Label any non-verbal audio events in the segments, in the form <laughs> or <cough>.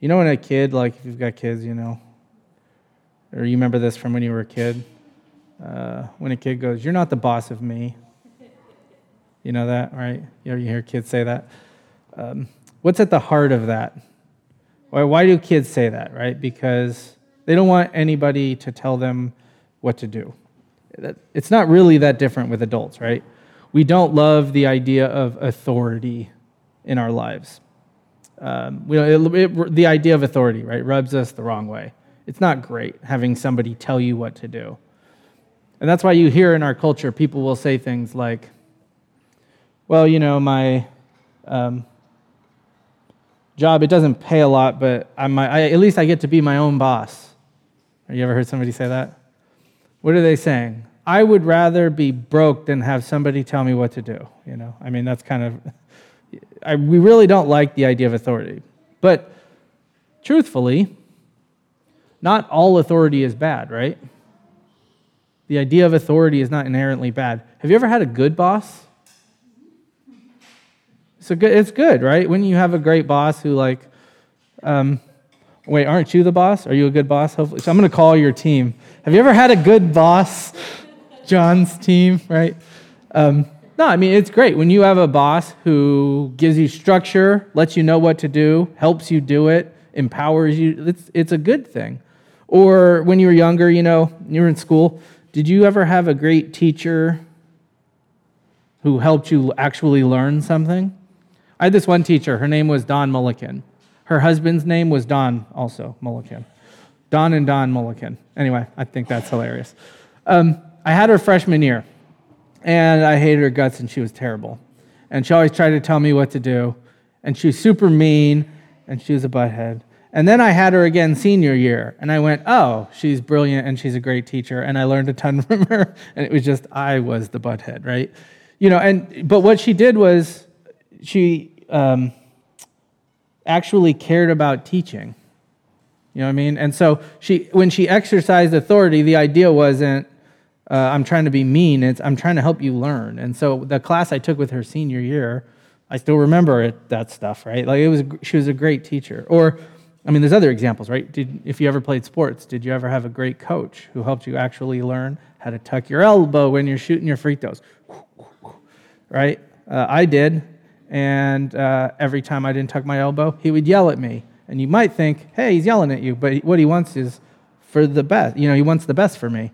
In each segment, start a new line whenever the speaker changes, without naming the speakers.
You know, when a kid, like if you've got kids, you know, or you remember this from when you were a kid, uh, when a kid goes, You're not the boss of me. You know that, right? You, hear kids say that. Um, what's at the heart of that? Why, why do kids say that, right? Because they don't want anybody to tell them what to do. It's not really that different with adults, right? We don't love the idea of authority in our lives. Um, we, it, it, the idea of authority, right, rubs us the wrong way. It's not great having somebody tell you what to do. And that's why you hear in our culture people will say things like, well, you know, my um, job, it doesn't pay a lot, but I'm my, I, at least I get to be my own boss. Have you ever heard somebody say that? What are they saying? I would rather be broke than have somebody tell me what to do. You know, I mean, that's kind of, I, we really don't like the idea of authority. But truthfully, not all authority is bad, right? The idea of authority is not inherently bad. Have you ever had a good boss? It's, a good, it's good, right? When you have a great boss who, like, um, wait, aren't you the boss? Are you a good boss? Hopefully. So I'm going to call your team. Have you ever had a good boss? John's team, right? Um, no, I mean, it's great when you have a boss who gives you structure, lets you know what to do, helps you do it, empowers you. It's, it's a good thing. Or when you were younger, you know, you were in school, did you ever have a great teacher who helped you actually learn something? I had this one teacher. Her name was Don Mulliken. Her husband's name was Don, also Mulliken. Don and Don Mulliken. Anyway, I think that's hilarious. Um, I had her freshman year, and I hated her guts, and she was terrible. And she always tried to tell me what to do, and she was super mean, and she was a butthead. And then I had her again senior year, and I went, oh, she's brilliant and she's a great teacher, and I learned a ton <laughs> from her. And it was just I was the butthead, right? You know, and but what she did was she um, actually cared about teaching. You know what I mean? And so she, when she exercised authority, the idea wasn't uh, I'm trying to be mean. It's I'm trying to help you learn. And so the class I took with her senior year, I still remember it, that stuff, right? Like it was, she was a great teacher. Or I mean, there's other examples, right? Did, if you ever played sports, did you ever have a great coach who helped you actually learn how to tuck your elbow when you're shooting your free throws? Right? Uh, I did. And uh, every time I didn't tuck my elbow, he would yell at me. And you might think, hey, he's yelling at you, but what he wants is for the best. You know, he wants the best for me.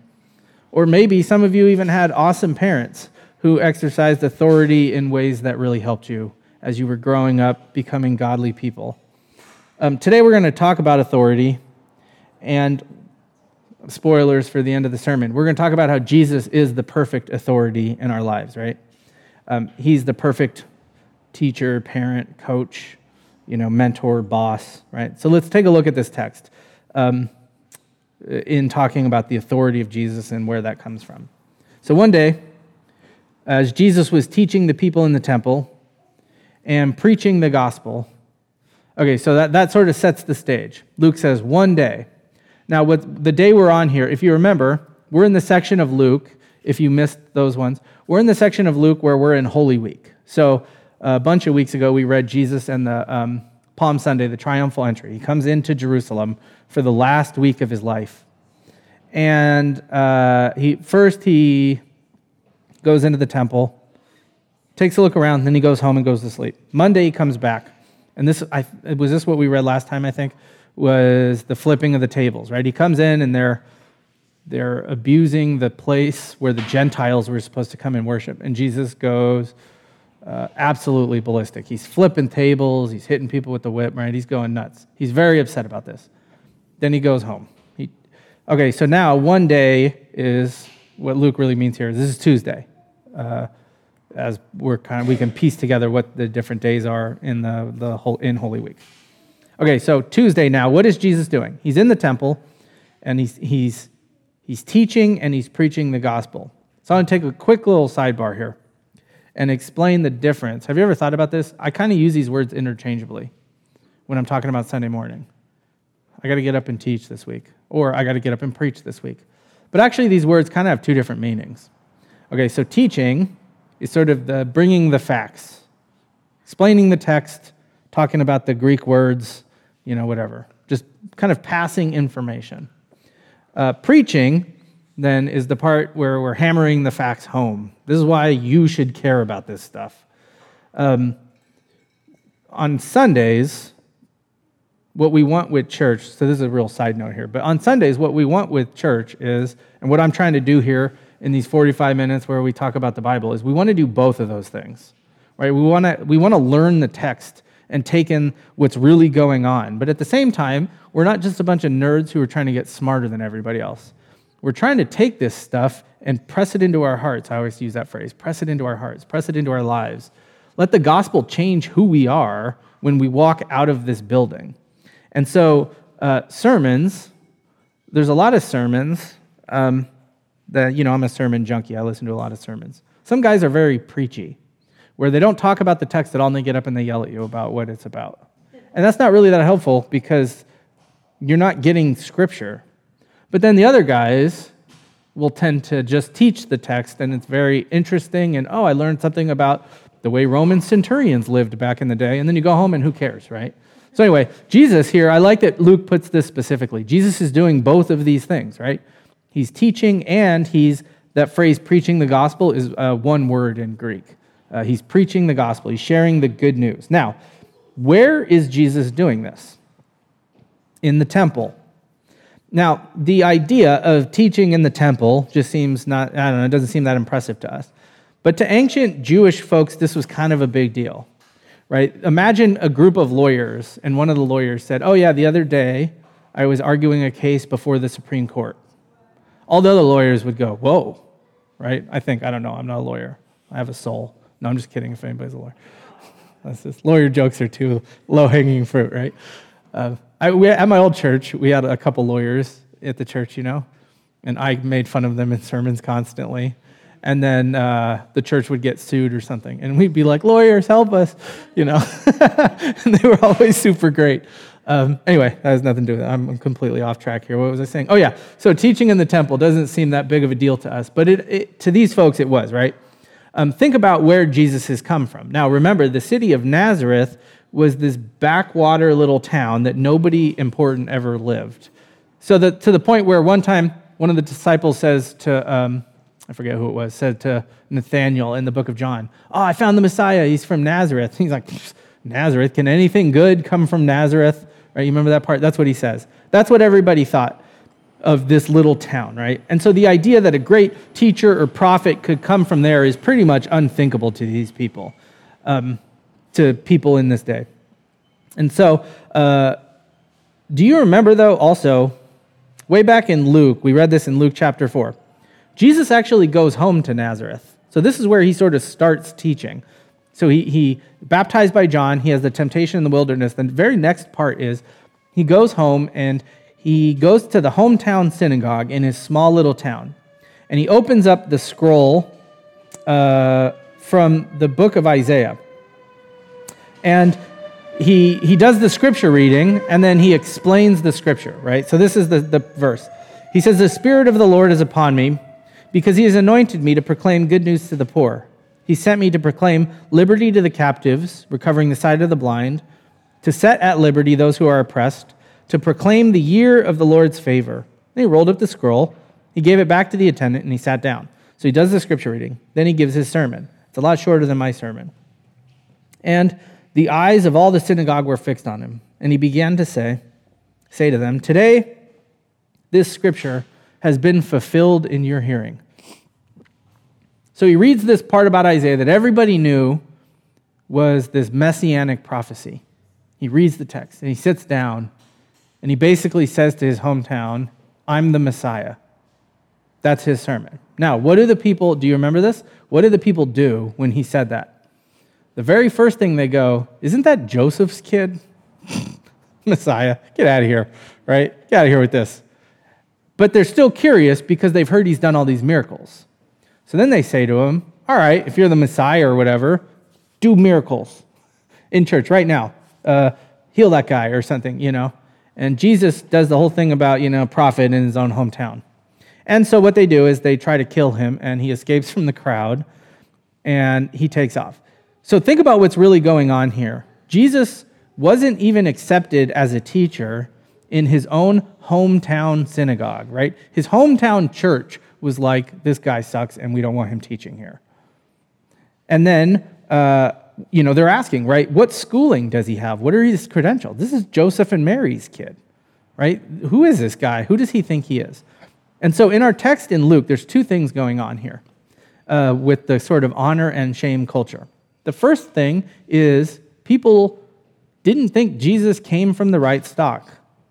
Or maybe some of you even had awesome parents who exercised authority in ways that really helped you as you were growing up, becoming godly people. Um, today we're going to talk about authority and spoilers for the end of the sermon. We're going to talk about how Jesus is the perfect authority in our lives, right? Um, he's the perfect teacher, parent, coach, you know, mentor, boss, right? So let's take a look at this text um, in talking about the authority of Jesus and where that comes from. So one day, as Jesus was teaching the people in the temple and preaching the gospel, Okay, so that, that sort of sets the stage. Luke says, one day. Now, with the day we're on here, if you remember, we're in the section of Luke, if you missed those ones, we're in the section of Luke where we're in Holy Week. So, a bunch of weeks ago, we read Jesus and the um, Palm Sunday, the triumphal entry. He comes into Jerusalem for the last week of his life. And uh, he, first, he goes into the temple, takes a look around, then he goes home and goes to sleep. Monday, he comes back and this I, was this what we read last time i think was the flipping of the tables right he comes in and they're they're abusing the place where the gentiles were supposed to come and worship and jesus goes uh, absolutely ballistic. He's flipping tables. He's hitting people with the whip right? He's going nuts. He's very upset about this. Then he goes home. He, okay so now one day is what luke really means here. This is tuesday. Uh, as we're kind of we can piece together what the different days are in the, the whole in Holy Week. Okay, so Tuesday now, what is Jesus doing? He's in the temple and he's he's he's teaching and he's preaching the gospel. So I'm gonna take a quick little sidebar here and explain the difference. Have you ever thought about this? I kind of use these words interchangeably when I'm talking about Sunday morning. I got to get up and teach this week, or I got to get up and preach this week. But actually, these words kind of have two different meanings. Okay, so teaching is sort of the bringing the facts, explaining the text, talking about the Greek words, you know, whatever. Just kind of passing information. Uh, preaching, then, is the part where we're hammering the facts home. This is why you should care about this stuff. Um, on Sundays, what we want with church, so this is a real side note here, but on Sundays, what we want with church is, and what I'm trying to do here in these 45 minutes where we talk about the Bible, is we want to do both of those things, right? We want to, we want to learn the text and take in what's really going on. But at the same time, we're not just a bunch of nerds who are trying to get smarter than everybody else. We're trying to take this stuff and press it into our hearts. I always use that phrase press it into our hearts, press it into our lives. Let the gospel change who we are when we walk out of this building. And so, uh, sermons, there's a lot of sermons um, that, you know, I'm a sermon junkie. I listen to a lot of sermons. Some guys are very preachy, where they don't talk about the text at all and they get up and they yell at you about what it's about. And that's not really that helpful because you're not getting scripture. But then the other guys will tend to just teach the text and it's very interesting and, oh, I learned something about the way Roman centurions lived back in the day. And then you go home and who cares, right? So, anyway, Jesus here, I like that Luke puts this specifically. Jesus is doing both of these things, right? He's teaching and he's, that phrase, preaching the gospel, is uh, one word in Greek. Uh, he's preaching the gospel, he's sharing the good news. Now, where is Jesus doing this? In the temple. Now, the idea of teaching in the temple just seems not, I don't know, it doesn't seem that impressive to us. But to ancient Jewish folks, this was kind of a big deal right? Imagine a group of lawyers, and one of the lawyers said, Oh, yeah, the other day I was arguing a case before the Supreme Court. All the other lawyers would go, Whoa, right? I think, I don't know, I'm not a lawyer. I have a soul. No, I'm just kidding if anybody's a lawyer. <laughs> That's just, lawyer jokes are too low hanging fruit, right? Uh, I, we, at my old church, we had a couple lawyers at the church, you know, and I made fun of them in sermons constantly and then uh, the church would get sued or something. And we'd be like, lawyers, help us, you know. <laughs> and they were always super great. Um, anyway, that has nothing to do with it. I'm completely off track here. What was I saying? Oh, yeah. So teaching in the temple doesn't seem that big of a deal to us, but it, it, to these folks, it was, right? Um, think about where Jesus has come from. Now, remember, the city of Nazareth was this backwater little town that nobody important ever lived. So, that, to the point where one time one of the disciples says to, um, I forget who it was, said to Nathanael in the book of John, Oh, I found the Messiah. He's from Nazareth. He's like, Nazareth? Can anything good come from Nazareth? Right? You remember that part? That's what he says. That's what everybody thought of this little town, right? And so the idea that a great teacher or prophet could come from there is pretty much unthinkable to these people, um, to people in this day. And so, uh, do you remember, though, also, way back in Luke, we read this in Luke chapter 4. Jesus actually goes home to Nazareth. So this is where he sort of starts teaching. So he, he baptized by John, he has the temptation in the wilderness. The very next part is he goes home and he goes to the hometown synagogue in his small little town. And he opens up the scroll uh, from the book of Isaiah. And he, he does the scripture reading and then he explains the scripture, right? So this is the, the verse. He says, The Spirit of the Lord is upon me because he has anointed me to proclaim good news to the poor. He sent me to proclaim liberty to the captives, recovering the sight of the blind, to set at liberty those who are oppressed, to proclaim the year of the Lord's favor. Then he rolled up the scroll, he gave it back to the attendant, and he sat down. So he does the scripture reading. Then he gives his sermon. It's a lot shorter than my sermon. And the eyes of all the synagogue were fixed on him. And he began to say, say to them, Today, this scripture has been fulfilled in your hearing. So he reads this part about Isaiah that everybody knew was this messianic prophecy. He reads the text and he sits down and he basically says to his hometown, I'm the Messiah. That's his sermon. Now, what do the people, do you remember this? What did the people do when he said that? The very first thing they go, Isn't that Joseph's kid? <laughs> Messiah, get out of here, right? Get out of here with this. But they're still curious because they've heard he's done all these miracles. So then they say to him, All right, if you're the Messiah or whatever, do miracles in church right now. Uh, heal that guy or something, you know. And Jesus does the whole thing about, you know, prophet in his own hometown. And so what they do is they try to kill him, and he escapes from the crowd and he takes off. So think about what's really going on here. Jesus wasn't even accepted as a teacher in his own hometown synagogue, right? His hometown church was like, this guy sucks and we don't want him teaching here. And then, uh, you know, they're asking, right, what schooling does he have? What are his credentials? This is Joseph and Mary's kid, right? Who is this guy? Who does he think he is? And so in our text in Luke, there's two things going on here uh, with the sort of honor and shame culture. The first thing is people didn't think Jesus came from the right stock,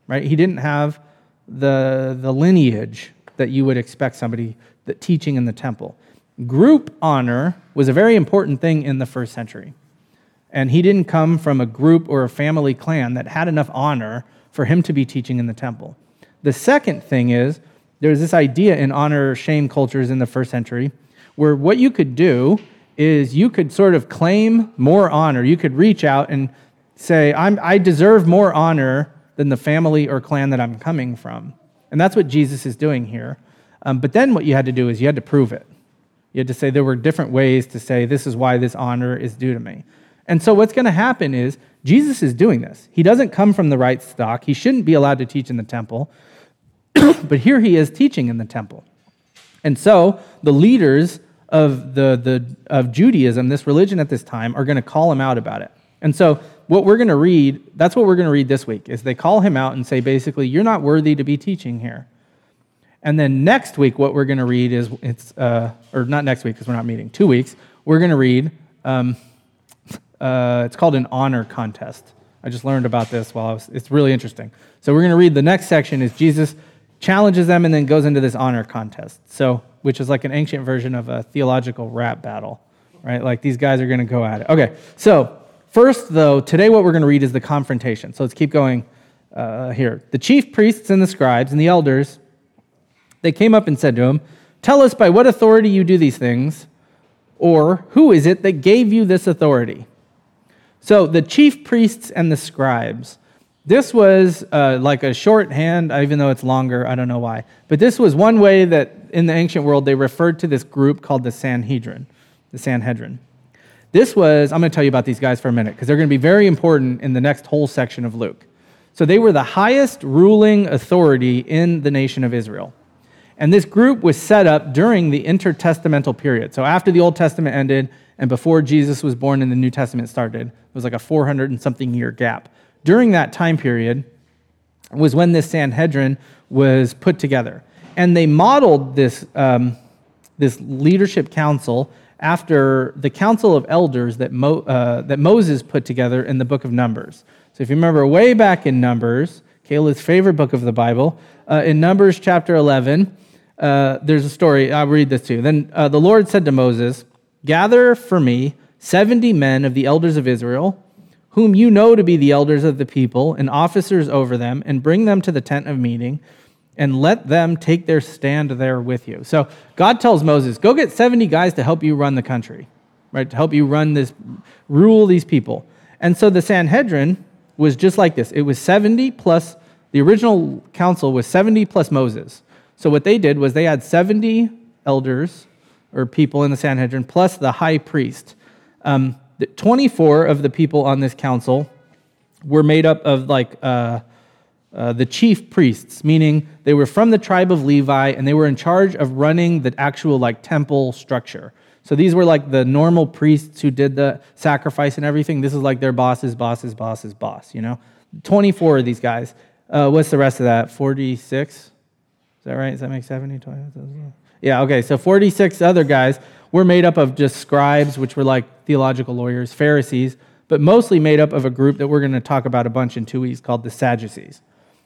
right? He didn't have the, the lineage that you would expect somebody that teaching in the temple. Group honor was a very important thing in the first century. And he didn't come from a group or a family clan that had enough honor for him to be teaching in the temple. The second thing is there's this idea in honor shame cultures in the first century where what you could do is you could sort of claim more honor. You could reach out and say, i deserve more honor than the family or clan that I'm coming from. And that's what Jesus is doing here. Um, but then what you had to do is you had to prove it. You had to say there were different ways to say, this is why this honor is due to me. And so what's going to happen is Jesus is doing this. He doesn't come from the right stock. He shouldn't be allowed to teach in the temple. <clears throat> but here he is teaching in the temple. And so the leaders of, the, the, of Judaism, this religion at this time, are going to call him out about it. And so what we're going to read, that's what we're going to read this week, is they call him out and say, basically, you're not worthy to be teaching here. And then next week, what we're going to read is, it's, uh, or not next week because we're not meeting, two weeks, we're going to read, um, uh, it's called an honor contest. I just learned about this while I was, it's really interesting. So we're going to read the next section is Jesus challenges them and then goes into this honor contest. So, which is like an ancient version of a theological rap battle, right? Like these guys are going to go at it. Okay, so first, though, today what we're going to read is the confrontation. So let's keep going uh, here. The chief priests and the scribes and the elders they came up and said to him, Tell us by what authority you do these things, or who is it that gave you this authority? So the chief priests and the scribes, this was uh, like a shorthand, even though it's longer, I don't know why. But this was one way that in the ancient world they referred to this group called the Sanhedrin. The Sanhedrin. This was, I'm going to tell you about these guys for a minute because they're going to be very important in the next whole section of Luke. So they were the highest ruling authority in the nation of Israel. And this group was set up during the intertestamental period. So after the Old Testament ended and before Jesus was born and the New Testament started, it was like a 400 and something year gap. During that time period was when this Sanhedrin was put together. And they modeled this, um, this leadership council after the council of elders that, Mo, uh, that Moses put together in the book of Numbers. So if you remember way back in Numbers, Kayla's favorite book of the Bible, uh, in Numbers chapter 11, uh, there's a story. I'll read this to you. Then uh, the Lord said to Moses, Gather for me 70 men of the elders of Israel, whom you know to be the elders of the people and officers over them, and bring them to the tent of meeting, and let them take their stand there with you. So God tells Moses, Go get 70 guys to help you run the country, right? To help you run this, rule these people. And so the Sanhedrin was just like this it was 70 plus, the original council was 70 plus Moses. So what they did was they had 70 elders or people in the Sanhedrin plus the high priest. Um, 24 of the people on this council were made up of like uh, uh, the chief priests, meaning they were from the tribe of Levi and they were in charge of running the actual like temple structure. So these were like the normal priests who did the sacrifice and everything. This is like their boss's boss's boss's boss, you know? 24 of these guys. Uh, what's the rest of that? 46? Is that right? Does that make 70? 20? Yeah, okay. So 46 other guys were made up of just scribes, which were like theological lawyers, Pharisees, but mostly made up of a group that we're going to talk about a bunch in two weeks called the Sadducees.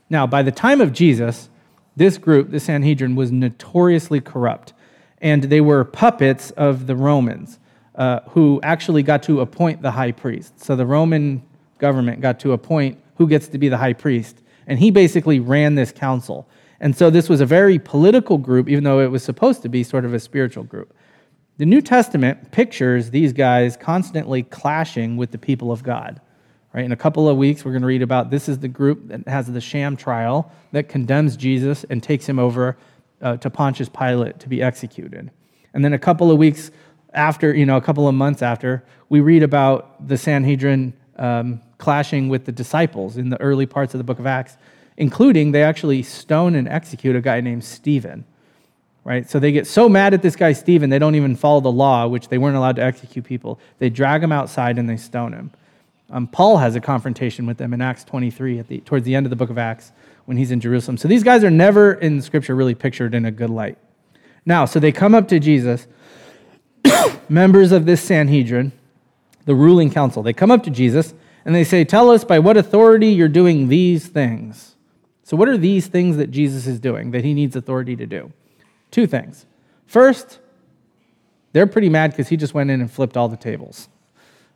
Now, by the time of Jesus, this group, the Sanhedrin, was notoriously corrupt, and they were puppets of the Romans, uh, who actually got to appoint the high priest. So the Roman government got to appoint who gets to be the high priest, and he basically ran this council. And so this was a very political group, even though it was supposed to be sort of a spiritual group. The New Testament pictures these guys constantly clashing with the people of God. Right? In a couple of weeks, we're going to read about this is the group that has the sham trial that condemns Jesus and takes him over uh, to Pontius Pilate to be executed. And then a couple of weeks after, you know, a couple of months after, we read about the Sanhedrin um, clashing with the disciples in the early parts of the book of Acts, including they actually stone and execute a guy named Stephen. Right? So they get so mad at this guy Stephen, they don't even follow the law, which they weren't allowed to execute people. They drag him outside and they stone him. Um, Paul has a confrontation with them in Acts 23 at the, towards the end of the book of Acts when he's in Jerusalem. So these guys are never in Scripture really pictured in a good light. Now, so they come up to Jesus, <coughs> members of this Sanhedrin, the ruling council. They come up to Jesus and they say, Tell us by what authority you're doing these things. So, what are these things that Jesus is doing that he needs authority to do? Two things. First, they're pretty mad because he just went in and flipped all the tables.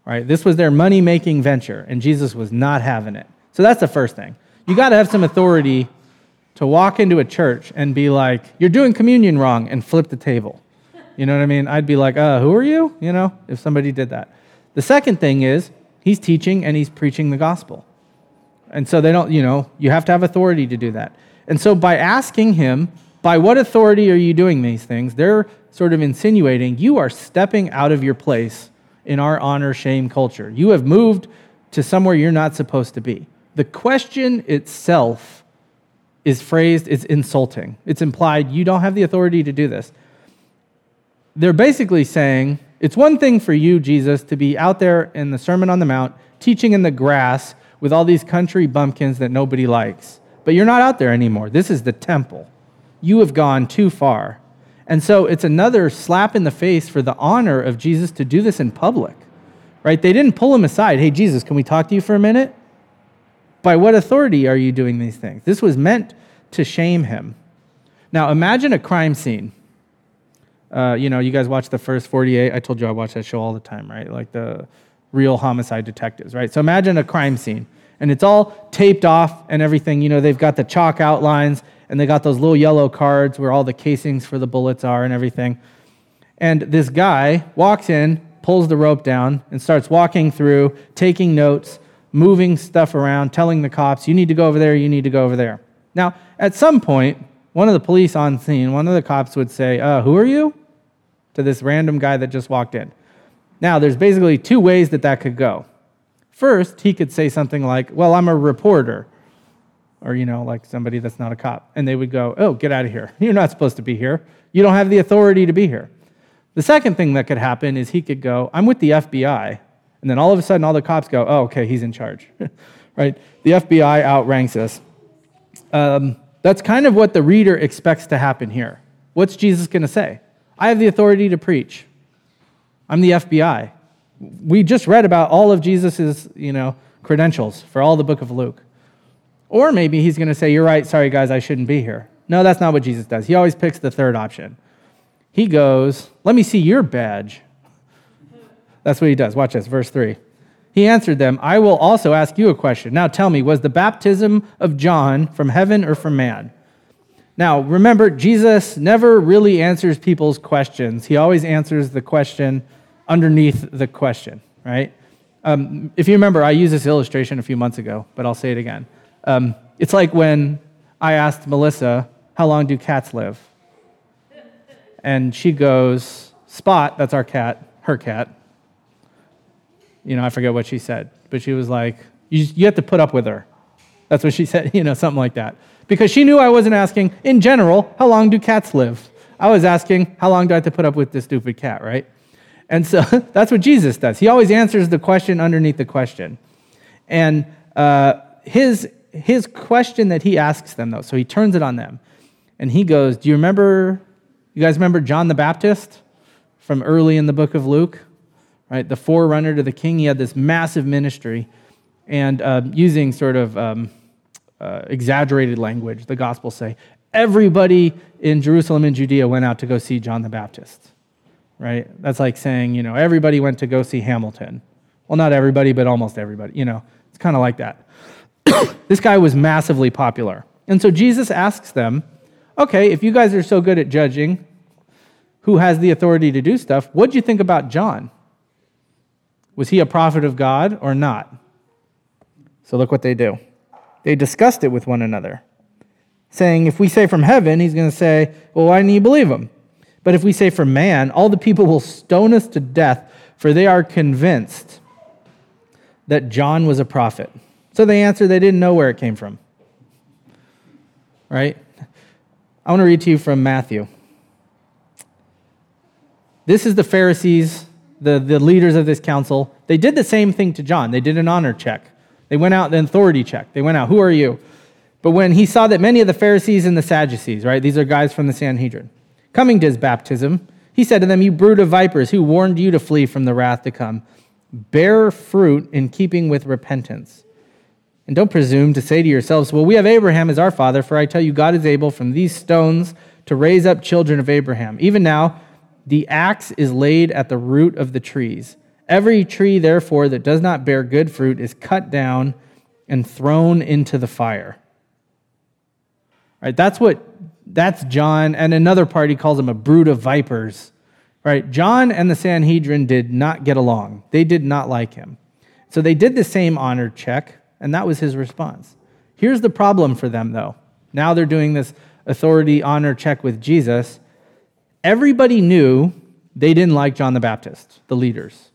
Right? This was their money making venture, and Jesus was not having it. So, that's the first thing. You got to have some authority to walk into a church and be like, You're doing communion wrong, and flip the table. You know what I mean? I'd be like, uh, Who are you? You know, if somebody did that. The second thing is he's teaching and he's preaching the gospel. And so they don't, you know, you have to have authority to do that. And so by asking him, by what authority are you doing these things? They're sort of insinuating you are stepping out of your place in our honor shame culture. You have moved to somewhere you're not supposed to be. The question itself is phrased, it's insulting. It's implied you don't have the authority to do this. They're basically saying, it's one thing for you, Jesus, to be out there in the Sermon on the Mount, teaching in the grass with all these country bumpkins that nobody likes. But you're not out there anymore. This is the temple. You have gone too far. And so it's another slap in the face for the honor of Jesus to do this in public. Right? They didn't pull him aside. Hey, Jesus, can we talk to you for a minute? By what authority are you doing these things? This was meant to shame him. Now, imagine a crime scene. Uh, you know, you guys watch the first 48. I told you I watch that show all the time, right? Like the real homicide detectives, right? So imagine a crime scene, and it's all taped off and everything. You know, they've got the chalk outlines, and they got those little yellow cards where all the casings for the bullets are and everything. And this guy walks in, pulls the rope down, and starts walking through, taking notes, moving stuff around, telling the cops, you need to go over there, you need to go over there. Now, at some point, one of the police on scene, one of the cops would say, uh, Who are you? to this random guy that just walked in. Now, there's basically two ways that that could go. First, he could say something like, Well, I'm a reporter, or, you know, like somebody that's not a cop. And they would go, Oh, get out of here. You're not supposed to be here. You don't have the authority to be here. The second thing that could happen is he could go, I'm with the FBI. And then all of a sudden, all the cops go, Oh, okay, he's in charge. <laughs> right? The FBI outranks us. Um, that's kind of what the reader expects to happen here. What's Jesus going to say? I have the authority to preach. I'm the FBI. We just read about all of Jesus's, you know, credentials for all the book of Luke. Or maybe he's going to say, You're right, sorry guys, I shouldn't be here. No, that's not what Jesus does. He always picks the third option. He goes, Let me see your badge. That's what he does. Watch this, verse 3. He answered them, I will also ask you a question. Now tell me, was the baptism of John from heaven or from man? Now, remember, Jesus never really answers people's questions. He always answers the question underneath the question, right? Um, if you remember, I used this illustration a few months ago, but I'll say it again. Um, it's like when I asked Melissa, How long do cats live? And she goes, Spot, that's our cat, her cat. You know, I forget what she said, but she was like, You, you have to put up with her. That's what she <laughs> said, you know, something like that because she knew I wasn't asking, in general, how long do cats live? I was asking, how long do I have to put up with this stupid cat, right? And so <laughs> that's what Jesus does. He always answers the question underneath the question. And uh, his, his question that he asks them, though, so he turns it on them. And he goes, Do you remember, you guys remember John the Baptist from early in the book of Luke? Right? The forerunner to the king. He had this massive ministry and uh, using sort of. Um, uh, exaggerated language, the Gospels say, everybody in Jerusalem and Judea went out to go see John the Baptist, right? That's like saying, you know, everybody went to go see Hamilton. Well, not everybody, but almost everybody. You know, it's kind of like that. <coughs> this guy was massively popular. And so Jesus asks them, okay, if you guys are so good at judging who has the authority to do stuff, what do you think about John? Was he a prophet of God or not? So look what they do. They discussed it with one another, saying, If we say from heaven, he's going to say, Well, why didn't you believe him? But if we say from man, all the people will stone us to death, for they are convinced that John was a prophet? So they answered they didn't know where it came from. Right? I want to read to you from Matthew. This is the Pharisees, the, the leaders of this council. They did the same thing to John. They did an honor check. They went out, an authority check. They went out, who are you? But when he saw that many of the Pharisees and the Sadducees, right, these are guys from the Sanhedrin, coming to his baptism, he said to them, You brood of vipers, who warned you to flee from the wrath to come? Bear fruit in keeping with repentance. And don't presume to say to yourselves, Well, we have Abraham as our father, for I tell you, God is able from these stones to raise up children of Abraham. Even now, the axe is laid at the root of the trees. Every tree, therefore, that does not bear good fruit is cut down and thrown into the fire. Right? That's what that's John, and another party calls him a brood of vipers. Right? John and the Sanhedrin did not get along. They did not like him. So they did the same honor check, and that was his response. Here's the problem for them, though. Now they're doing this authority honor check with Jesus. Everybody knew they didn't like John the Baptist, the leaders.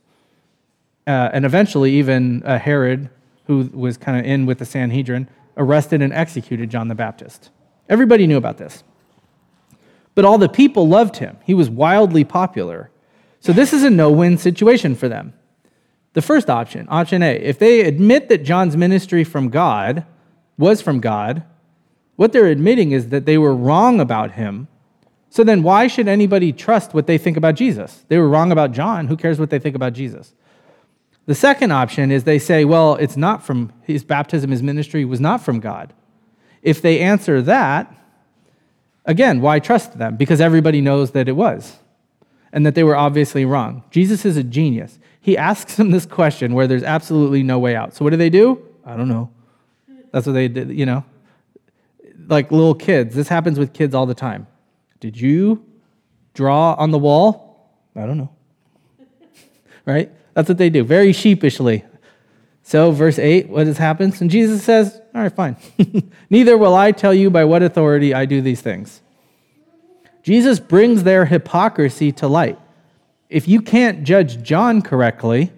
Uh, and eventually, even uh, Herod, who was kind of in with the Sanhedrin, arrested and executed John the Baptist. Everybody knew about this. But all the people loved him. He was wildly popular. So this is a no win situation for them. The first option, option A, if they admit that John's ministry from God was from God, what they're admitting is that they were wrong about him. So then why should anybody trust what they think about Jesus? They were wrong about John. Who cares what they think about Jesus? The second option is they say, well, it's not from his baptism, his ministry was not from God. If they answer that, again, why trust them? Because everybody knows that it was and that they were obviously wrong. Jesus is a genius. He asks them this question where there's absolutely no way out. So what do they do? I don't know. That's what they did, you know. Like little kids. This happens with kids all the time. Did you draw on the wall? I don't know. <laughs> right? That's what they do, very sheepishly. So, verse 8, what has happened? And Jesus says, All right, fine. <laughs> Neither will I tell you by what authority I do these things. Jesus brings their hypocrisy to light. If you can't judge John correctly,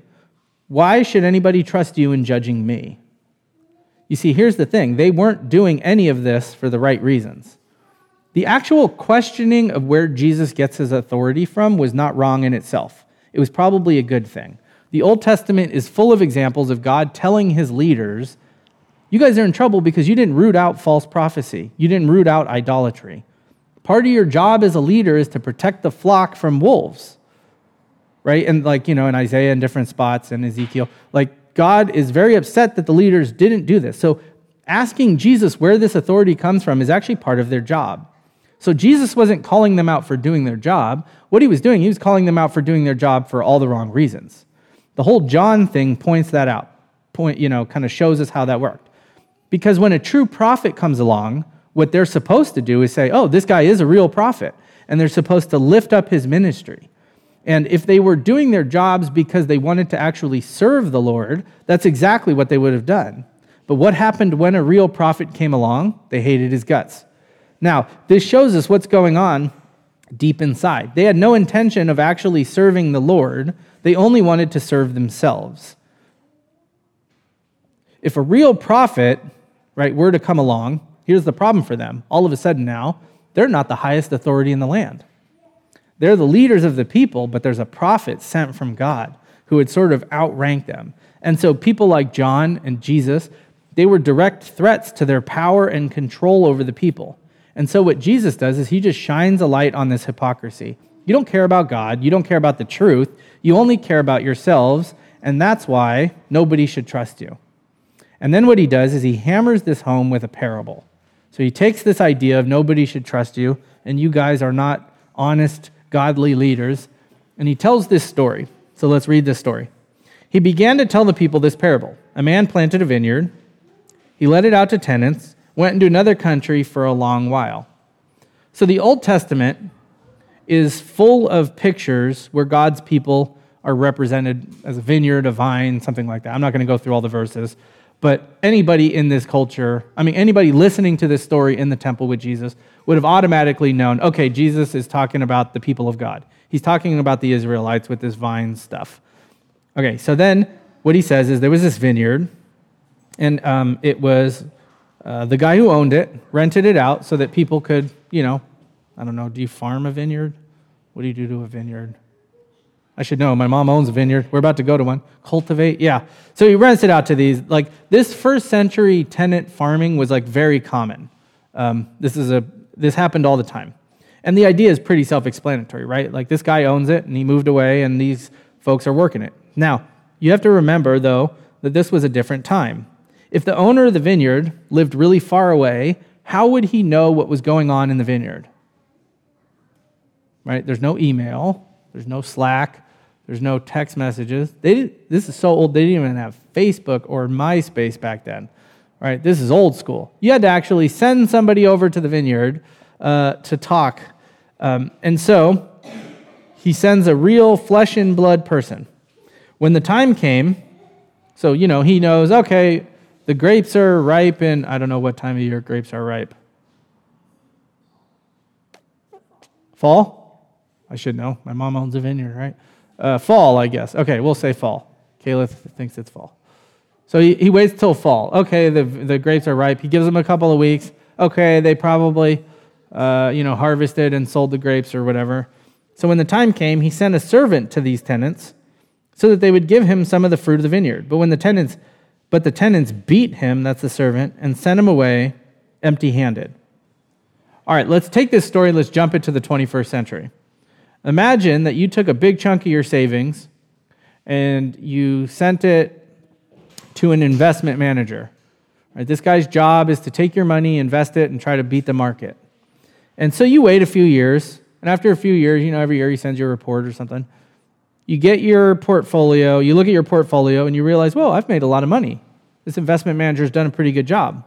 why should anybody trust you in judging me? You see, here's the thing they weren't doing any of this for the right reasons. The actual questioning of where Jesus gets his authority from was not wrong in itself, it was probably a good thing. The Old Testament is full of examples of God telling his leaders, You guys are in trouble because you didn't root out false prophecy, you didn't root out idolatry. Part of your job as a leader is to protect the flock from wolves, right? And like, you know, in Isaiah and different spots and Ezekiel, like, God is very upset that the leaders didn't do this. So, asking Jesus where this authority comes from is actually part of their job. So, Jesus wasn't calling them out for doing their job. What he was doing, he was calling them out for doing their job for all the wrong reasons. The whole John thing points that out, point, you know, kind of shows us how that worked. Because when a true prophet comes along, what they're supposed to do is say, oh, this guy is a real prophet. And they're supposed to lift up his ministry. And if they were doing their jobs because they wanted to actually serve the Lord, that's exactly what they would have done. But what happened when a real prophet came along? They hated his guts. Now, this shows us what's going on deep inside. They had no intention of actually serving the Lord, they only wanted to serve themselves. If a real prophet, right, were to come along, here's the problem for them. All of a sudden now, they're not the highest authority in the land. They're the leaders of the people, but there's a prophet sent from God who would sort of outrank them. And so people like John and Jesus, they were direct threats to their power and control over the people. And so what Jesus does is he just shines a light on this hypocrisy. You don't care about God, you don't care about the truth, you only care about yourselves, and that's why nobody should trust you. And then what he does is he hammers this home with a parable. So he takes this idea of nobody should trust you, and you guys are not honest, godly leaders, and he tells this story. So let's read this story. He began to tell the people this parable A man planted a vineyard, he let it out to tenants, went into another country for a long while. So the Old Testament is full of pictures where God's people are represented as a vineyard, a vine, something like that. I'm not going to go through all the verses, but anybody in this culture, I mean, anybody listening to this story in the temple with Jesus would have automatically known okay, Jesus is talking about the people of God. He's talking about the Israelites with this vine stuff. Okay, so then what he says is there was this vineyard, and um, it was uh, the guy who owned it rented it out so that people could, you know, I don't know, do you farm a vineyard? What do you do to a vineyard? I should know. My mom owns a vineyard. We're about to go to one. Cultivate, yeah. So he rents it out to these. Like this first century tenant farming was like very common. Um, this is a this happened all the time, and the idea is pretty self-explanatory, right? Like this guy owns it, and he moved away, and these folks are working it. Now you have to remember though that this was a different time. If the owner of the vineyard lived really far away, how would he know what was going on in the vineyard? Right? There's no email, there's no Slack, there's no text messages. They this is so old, they didn't even have Facebook or MySpace back then. Right? This is old school. You had to actually send somebody over to the vineyard uh, to talk. Um, and so he sends a real flesh and blood person. When the time came, so, you know, he knows, okay, the grapes are ripe and I don't know what time of year grapes are ripe. Fall? I should know. My mom owns a vineyard, right? Uh, fall, I guess. Okay, we'll say fall. Caleb thinks it's fall. So he, he waits till fall. Okay, the, the grapes are ripe. He gives them a couple of weeks. Okay, they probably, uh, you know, harvested and sold the grapes or whatever. So when the time came, he sent a servant to these tenants so that they would give him some of the fruit of the vineyard. But when the tenants but the tenants beat him, that's the servant, and sent him away empty handed. All right, let's take this story, let's jump it to the 21st century. Imagine that you took a big chunk of your savings and you sent it to an investment manager. Right, this guy's job is to take your money, invest it, and try to beat the market. And so you wait a few years, and after a few years, you know, every year he sends you a report or something you get your portfolio, you look at your portfolio, and you realize, well, I've made a lot of money. This investment manager has done a pretty good job.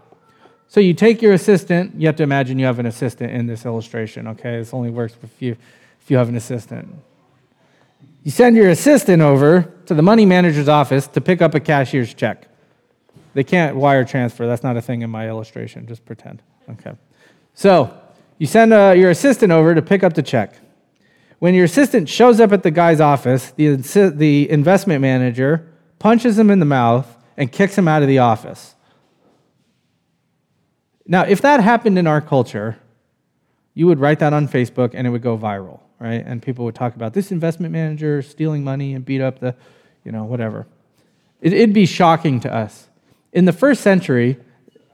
So you take your assistant, you have to imagine you have an assistant in this illustration, okay? This only works if you, if you have an assistant. You send your assistant over to the money manager's office to pick up a cashier's check. They can't wire transfer. That's not a thing in my illustration. Just pretend. Okay. So you send uh, your assistant over to pick up the check. When your assistant shows up at the guy's office, the, the investment manager punches him in the mouth and kicks him out of the office. Now, if that happened in our culture, you would write that on Facebook and it would go viral, right? And people would talk about this investment manager stealing money and beat up the, you know, whatever. It'd be shocking to us. In the first century,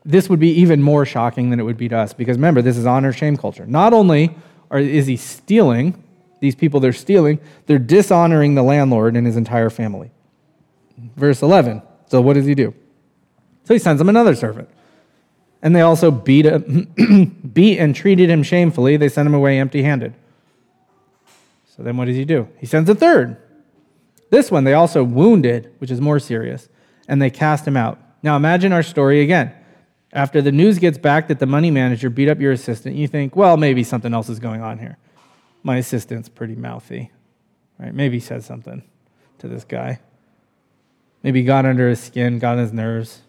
this would be even more shocking than it would be to us because remember, this is honor shame culture. Not only is he stealing, these people they're stealing, they're dishonoring the landlord and his entire family. Verse 11. So what does he do? So he sends them another servant. And they also beat, him, <clears throat> beat and treated him shamefully. They sent him away empty handed. So then what does he do? He sends a third. This one they also wounded, which is more serious, and they cast him out. Now imagine our story again. After the news gets back that the money manager beat up your assistant, you think, well, maybe something else is going on here my assistant's pretty mouthy. Right? Maybe he said something to this guy. Maybe got under his skin, got on his nerves.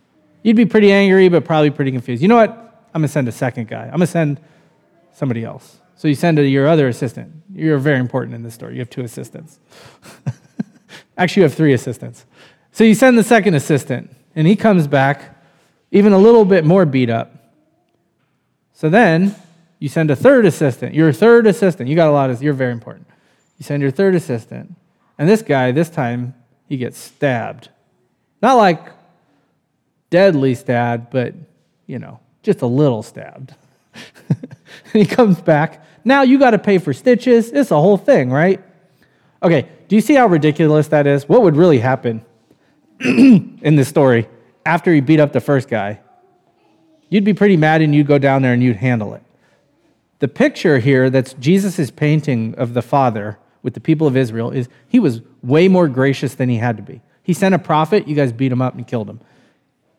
You'd be pretty angry, but probably pretty confused. You know what? I'm going to send a second guy. I'm going to send somebody else. So you send it to your other assistant. You're very important in this story. You have two assistants. <laughs> Actually, you have three assistants. So you send the second assistant, and he comes back even a little bit more beat up. So then you send a third assistant. Your third assistant. You got a lot of, you're very important. You send your third assistant. And this guy, this time, he gets stabbed. Not like deadly stabbed, but, you know, just a little stabbed. and <laughs> he comes back. Now you got to pay for stitches. It's a whole thing, right? Okay, do you see how ridiculous that is? What would really happen <clears throat> in this story after he beat up the first guy? You'd be pretty mad and you'd go down there and you'd handle it. The picture here that's Jesus' painting of the Father with the people of Israel is he was way more gracious than he had to be. He sent a prophet, you guys beat him up and killed him.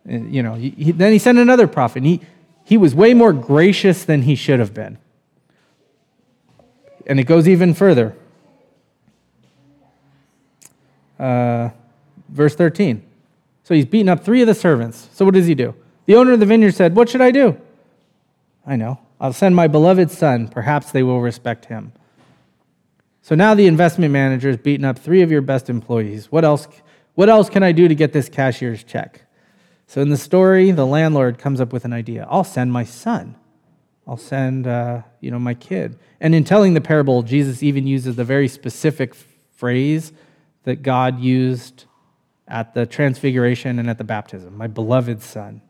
And, you know, he, then he sent another prophet, and he, he was way more gracious than he should have been. And it goes even further. Uh, verse 13. So he's beaten up three of the servants. So what does he do? The owner of the vineyard said, What should I do? I know. I'll send my beloved son. Perhaps they will respect him. So now the investment manager has beaten up three of your best employees. What else, What else can I do to get this cashier's check? So in the story, the landlord comes up with an idea. I'll send my son. I'll send, uh, you know, my kid. And in telling the parable, Jesus even uses the very specific phrase that God used at the transfiguration and at the baptism, my beloved son.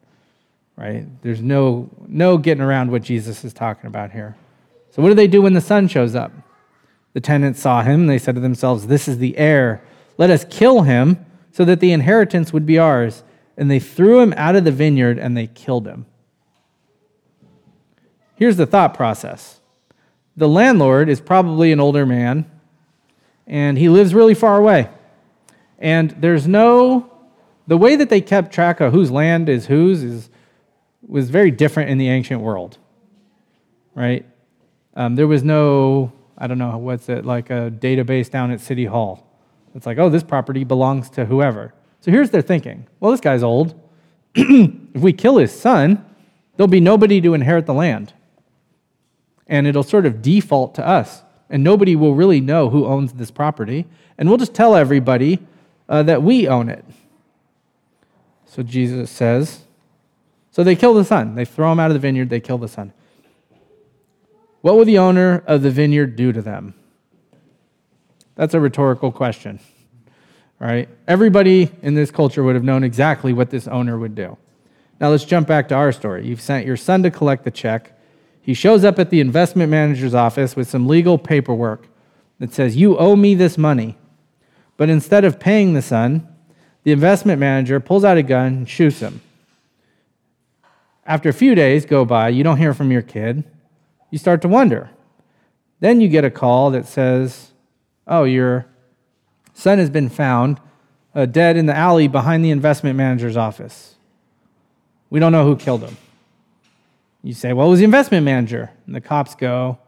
Right? There's no no getting around what Jesus is talking about here. So what do they do when the son shows up? The tenants saw him, they said to themselves, "This is the heir. Let us kill him so that the inheritance would be ours." And they threw him out of the vineyard and they killed him. Here's the thought process. The landlord is probably an older man and he lives really far away. And there's no, the way that they kept track of whose land is whose is, was very different in the ancient world, right? Um, there was no, I don't know, what's it, like a database down at City Hall. It's like, oh, this property belongs to whoever. So here's their thinking well, this guy's old. <clears throat> if we kill his son, there'll be nobody to inherit the land. And it'll sort of default to us and nobody will really know who owns this property. And we'll just tell everybody uh, that we own it. So Jesus says, so they kill the son. They throw him out of the vineyard, they kill the son. What will the owner of the vineyard do to them? That's a rhetorical question, right? Everybody in this culture would have known exactly what this owner would do. Now let's jump back to our story. You've sent your son to collect the check. He shows up at the investment manager's office with some legal paperwork that says, You owe me this money. But instead of paying the son, the investment manager pulls out a gun and shoots him. After a few days go by, you don't hear from your kid. You start to wonder. Then you get a call that says, Oh, your son has been found uh, dead in the alley behind the investment manager's office. We don't know who killed him. You say, well, it was the investment manager. And the cops go,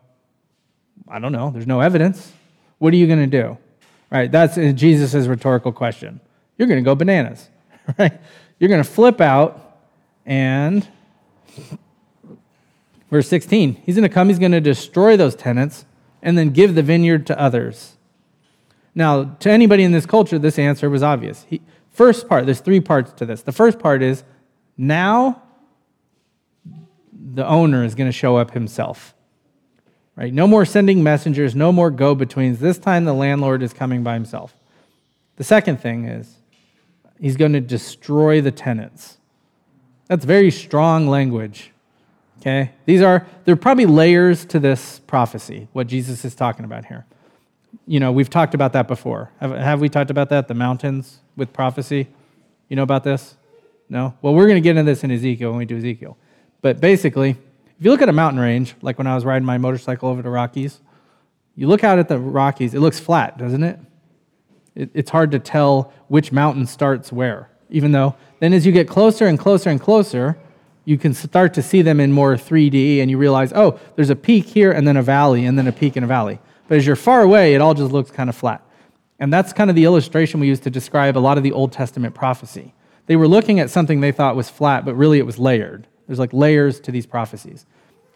I don't know. There's no evidence. What are you going to do? Right? That's Jesus' rhetorical question. You're going to go bananas, <laughs> right? You're going to flip out and verse 16, he's going to come, he's going to destroy those tenants and then give the vineyard to others. Now, to anybody in this culture, this answer was obvious. He, first part, there's three parts to this. The first part is now the owner is going to show up himself. Right? No more sending messengers, no more go betweens. This time the landlord is coming by himself. The second thing is he's going to destroy the tenants. That's very strong language. Okay? These are there are probably layers to this prophecy, what Jesus is talking about here. You know, we've talked about that before. Have, have we talked about that? The mountains with prophecy? You know about this? No? Well, we're going to get into this in Ezekiel when we do Ezekiel. But basically, if you look at a mountain range, like when I was riding my motorcycle over the Rockies, you look out at the Rockies, it looks flat, doesn't it? it it's hard to tell which mountain starts where, even though then as you get closer and closer and closer, you can start to see them in more 3D and you realize, oh, there's a peak here and then a valley and then a peak and a valley. But as you're far away, it all just looks kind of flat. And that's kind of the illustration we use to describe a lot of the Old Testament prophecy. They were looking at something they thought was flat, but really it was layered. There's like layers to these prophecies.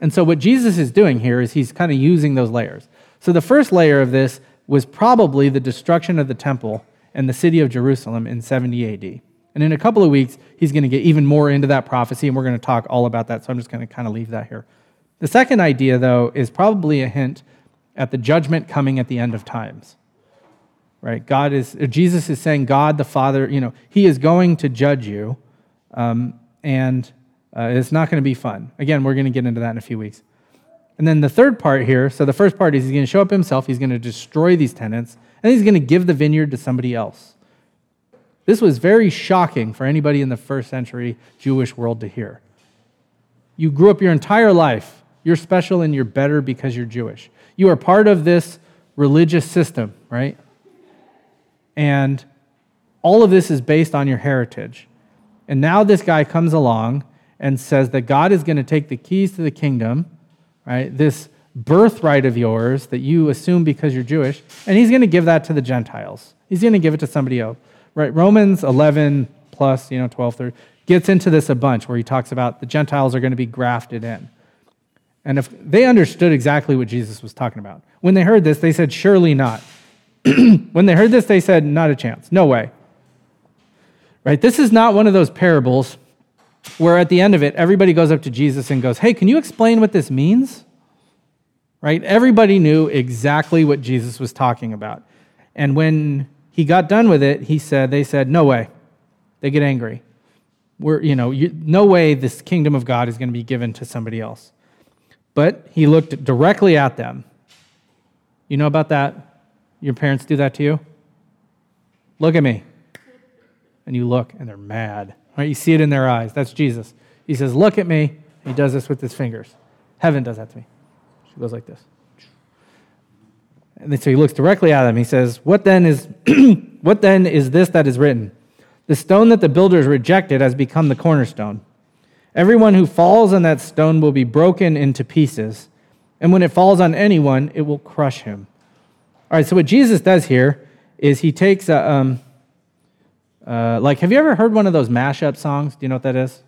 And so what Jesus is doing here is he's kind of using those layers. So the first layer of this was probably the destruction of the temple and the city of Jerusalem in 70 AD. And in a couple of weeks, he's going to get even more into that prophecy, and we're going to talk all about that. So I'm just going to kind of leave that here. The second idea, though, is probably a hint at the judgment coming at the end of times. Right? God is, Jesus is saying, God the Father, you know, he is going to judge you. Um, and uh, it's not going to be fun. Again, we're going to get into that in a few weeks. And then the third part here so the first part is he's going to show up himself, he's going to destroy these tenants, and he's going to give the vineyard to somebody else. This was very shocking for anybody in the first century Jewish world to hear. You grew up your entire life, you're special and you're better because you're Jewish. You are part of this religious system, right? And all of this is based on your heritage. And now this guy comes along and says that God is going to take the keys to the kingdom, right? This birthright of yours that you assume because you're Jewish, and he's going to give that to the Gentiles. He's going to give it to somebody else. Right? Romans 11 plus, you know, 12, 30, gets into this a bunch where he talks about the Gentiles are going to be grafted in. And if they understood exactly what Jesus was talking about, when they heard this, they said, Surely not. <clears throat> when they heard this, they said, Not a chance. No way. Right? This is not one of those parables where at the end of it, everybody goes up to Jesus and goes, Hey, can you explain what this means? Right? Everybody knew exactly what Jesus was talking about. And when he got done with it, he said, They said, No way. They get angry. We're, you know, you, no way this kingdom of God is going to be given to somebody else. But he looked directly at them. You know about that? Your parents do that to you? Look at me. And you look, and they're mad. Right? You see it in their eyes. That's Jesus. He says, Look at me. He does this with his fingers. Heaven does that to me. She goes like this. And so he looks directly at them. He says, What then is <clears throat> what then is this that is written? The stone that the builders rejected has become the cornerstone. Everyone who falls on that stone will be broken into pieces, and when it falls on anyone, it will crush him. All right, so what Jesus does here is he takes a, um, uh, like, have you ever heard one of those mashup songs? Do you know what that is?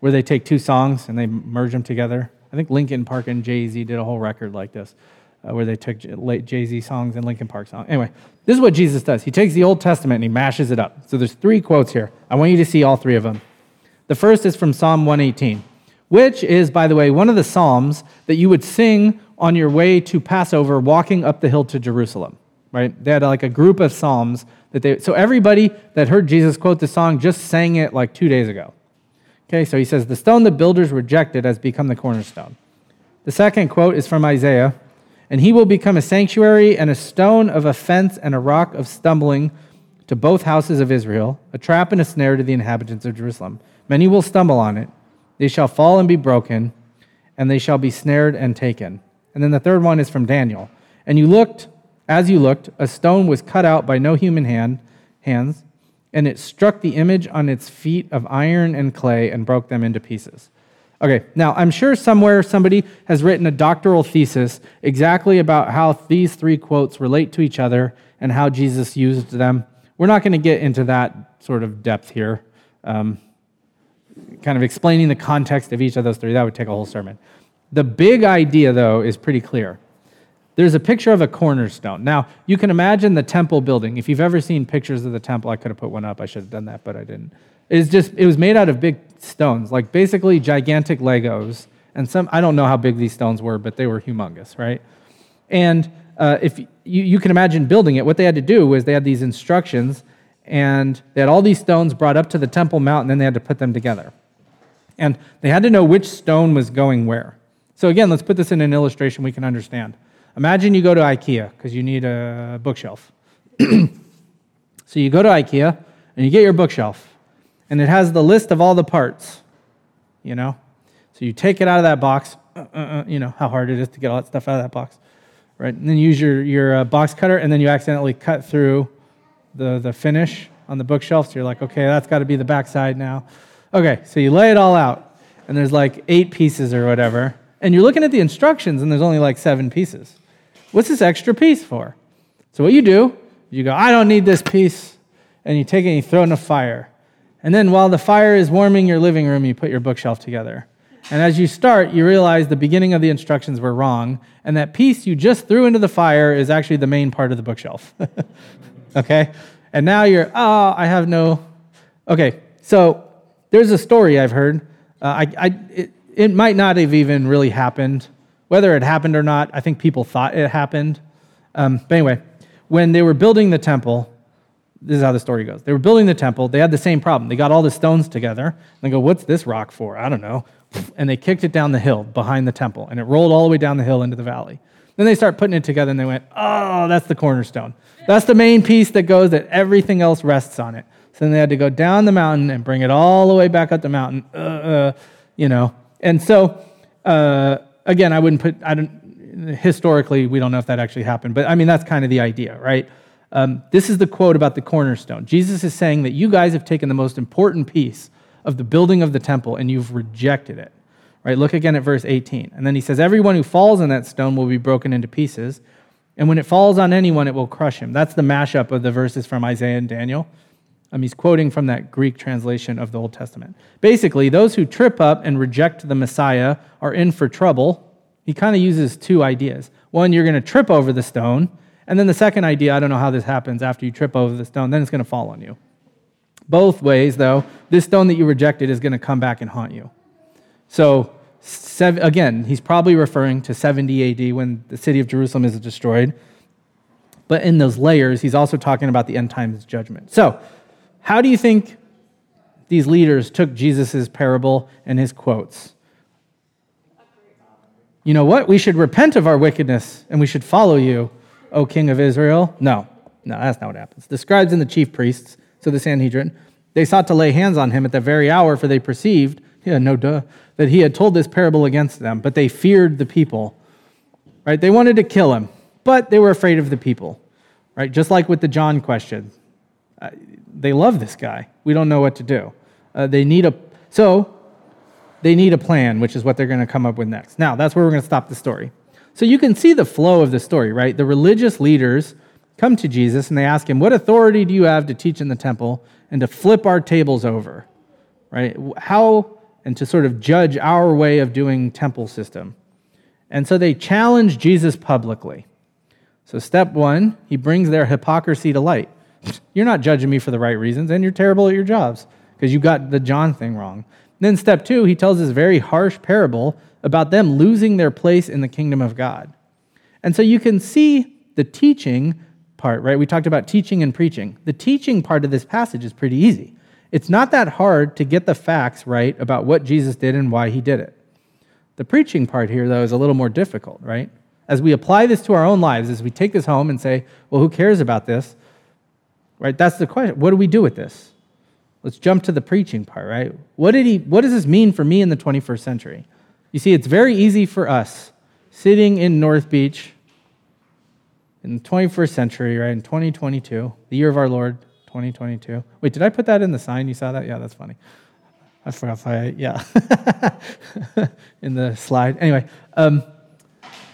Where they take two songs and they merge them together. I think Linkin Park and Jay Z did a whole record like this, uh, where they took Jay Z songs and Linkin Park songs. Anyway, this is what Jesus does. He takes the Old Testament and he mashes it up. So there's three quotes here. I want you to see all three of them. The first is from Psalm 118, which is, by the way, one of the Psalms that you would sing on your way to Passover walking up the hill to Jerusalem, right? They had like a group of Psalms that they, so everybody that heard Jesus quote the song just sang it like two days ago. Okay, so he says, The stone the builders rejected has become the cornerstone. The second quote is from Isaiah, and he will become a sanctuary and a stone of offense and a rock of stumbling to both houses of Israel, a trap and a snare to the inhabitants of Jerusalem. Many will stumble on it. They shall fall and be broken, and they shall be snared and taken. And then the third one is from Daniel. And you looked, as you looked, a stone was cut out by no human hand, hands, and it struck the image on its feet of iron and clay and broke them into pieces. Okay, now I'm sure somewhere somebody has written a doctoral thesis exactly about how these three quotes relate to each other and how Jesus used them. We're not going to get into that sort of depth here, um, kind of explaining the context of each of those three. That would take a whole sermon. The big idea, though, is pretty clear. There's a picture of a cornerstone. Now, you can imagine the temple building. If you've ever seen pictures of the temple, I could have put one up. I should have done that, but I didn't. It's just it was made out of big stones, like basically gigantic Legos. And some I don't know how big these stones were, but they were humongous, right? And uh, if you, you can imagine building it, what they had to do was they had these instructions, and they had all these stones brought up to the Temple Mount, and then they had to put them together. And they had to know which stone was going where. So again, let's put this in an illustration we can understand. Imagine you go to IKEA because you need a bookshelf. <clears throat> so you go to IKEA and you get your bookshelf, and it has the list of all the parts, you know? So you take it out of that box, uh, uh, uh, you know how hard it is to get all that stuff out of that box, right? And then you use your, your uh, box cutter, and then you accidentally cut through the, the finish on the bookshelf. So you're like, okay, that's got to be the backside now. Okay, so you lay it all out, and there's like eight pieces or whatever and you're looking at the instructions and there's only like seven pieces. What's this extra piece for? So what you do, you go, I don't need this piece, and you take it and you throw it in a fire. And then while the fire is warming your living room, you put your bookshelf together. And as you start, you realize the beginning of the instructions were wrong, and that piece you just threw into the fire is actually the main part of the bookshelf. <laughs> okay? And now you're, oh, I have no. Okay, so there's a story I've heard. Uh, I, I, it, it might not have even really happened. Whether it happened or not, I think people thought it happened. Um, but anyway, when they were building the temple, this is how the story goes. They were building the temple. They had the same problem. They got all the stones together. And they go, What's this rock for? I don't know. And they kicked it down the hill behind the temple. And it rolled all the way down the hill into the valley. Then they start putting it together and they went, Oh, that's the cornerstone. That's the main piece that goes that everything else rests on it. So then they had to go down the mountain and bring it all the way back up the mountain. Uh, uh, you know, and so, uh, again, I wouldn't put, I don't, historically, we don't know if that actually happened, but I mean, that's kind of the idea, right? Um, this is the quote about the cornerstone. Jesus is saying that you guys have taken the most important piece of the building of the temple and you've rejected it. Right? Look again at verse 18. And then he says, Everyone who falls on that stone will be broken into pieces, and when it falls on anyone, it will crush him. That's the mashup of the verses from Isaiah and Daniel. Um, he's quoting from that Greek translation of the Old Testament. Basically, those who trip up and reject the Messiah are in for trouble. He kind of uses two ideas. One, you're going to trip over the stone. And then the second idea, I don't know how this happens after you trip over the stone, then it's going to fall on you. Both ways, though, this stone that you rejected is going to come back and haunt you. So, seven, again, he's probably referring to 70 AD when the city of Jerusalem is destroyed. But in those layers, he's also talking about the end times judgment. So, how do you think these leaders took Jesus' parable and his quotes? You know what? We should repent of our wickedness and we should follow you, O King of Israel. No, no, that's not what happens. The scribes and the chief priests, so the Sanhedrin, they sought to lay hands on him at the very hour, for they perceived, yeah, no duh, that he had told this parable against them, but they feared the people. Right? They wanted to kill him, but they were afraid of the people. Right? Just like with the John question. Uh, they love this guy. We don't know what to do. Uh, they need a so they need a plan, which is what they're going to come up with next. Now, that's where we're going to stop the story. So you can see the flow of the story, right? The religious leaders come to Jesus and they ask him, What authority do you have to teach in the temple and to flip our tables over? Right? How, and to sort of judge our way of doing temple system. And so they challenge Jesus publicly. So, step one, he brings their hypocrisy to light. You're not judging me for the right reasons, and you're terrible at your jobs because you got the John thing wrong. Then, step two, he tells this very harsh parable about them losing their place in the kingdom of God. And so you can see the teaching part, right? We talked about teaching and preaching. The teaching part of this passage is pretty easy. It's not that hard to get the facts right about what Jesus did and why he did it. The preaching part here, though, is a little more difficult, right? As we apply this to our own lives, as we take this home and say, well, who cares about this? Right? That's the question. What do we do with this? Let's jump to the preaching part, right? What, did he, what does this mean for me in the 21st century? You see, it's very easy for us sitting in North Beach in the 21st century, right, in 2022, the year of our Lord, 2022. Wait, did I put that in the sign? You saw that? Yeah, that's funny. I forgot if I, yeah, <laughs> in the slide. Anyway, um,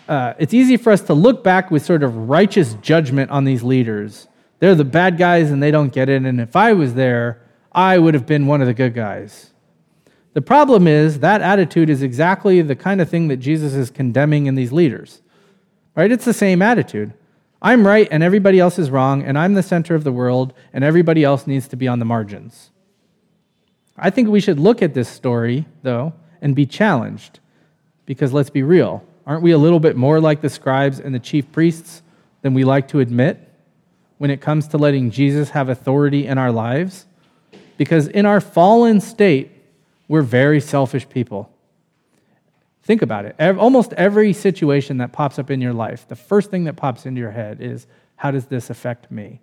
uh, it's easy for us to look back with sort of righteous judgment on these leaders. They're the bad guys and they don't get it. And if I was there, I would have been one of the good guys. The problem is that attitude is exactly the kind of thing that Jesus is condemning in these leaders. Right? It's the same attitude. I'm right and everybody else is wrong, and I'm the center of the world, and everybody else needs to be on the margins. I think we should look at this story, though, and be challenged. Because let's be real, aren't we a little bit more like the scribes and the chief priests than we like to admit when it comes to letting Jesus have authority in our lives? Because in our fallen state, we're very selfish people. Think about it. Almost every situation that pops up in your life, the first thing that pops into your head is, how does this affect me?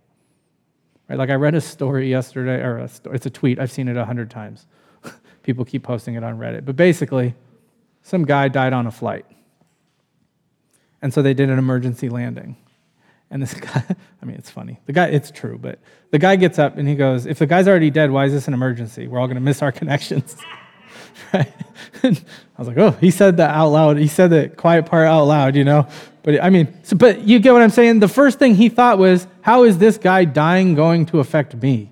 Right? Like I read a story yesterday, or a story, it's a tweet, I've seen it a hundred times. <laughs> People keep posting it on Reddit. But basically, some guy died on a flight. And so they did an emergency landing. And this <laughs> guy, I mean, it's funny. The guy, it's true, but the guy gets up and he goes, If the guy's already dead, why is this an emergency? We're all going to miss our <laughs> connections. <laughs> right? I was like, Oh, he said that out loud. He said the quiet part out loud, you know? But I mean, so, but you get what I'm saying? The first thing he thought was, How is this guy dying going to affect me?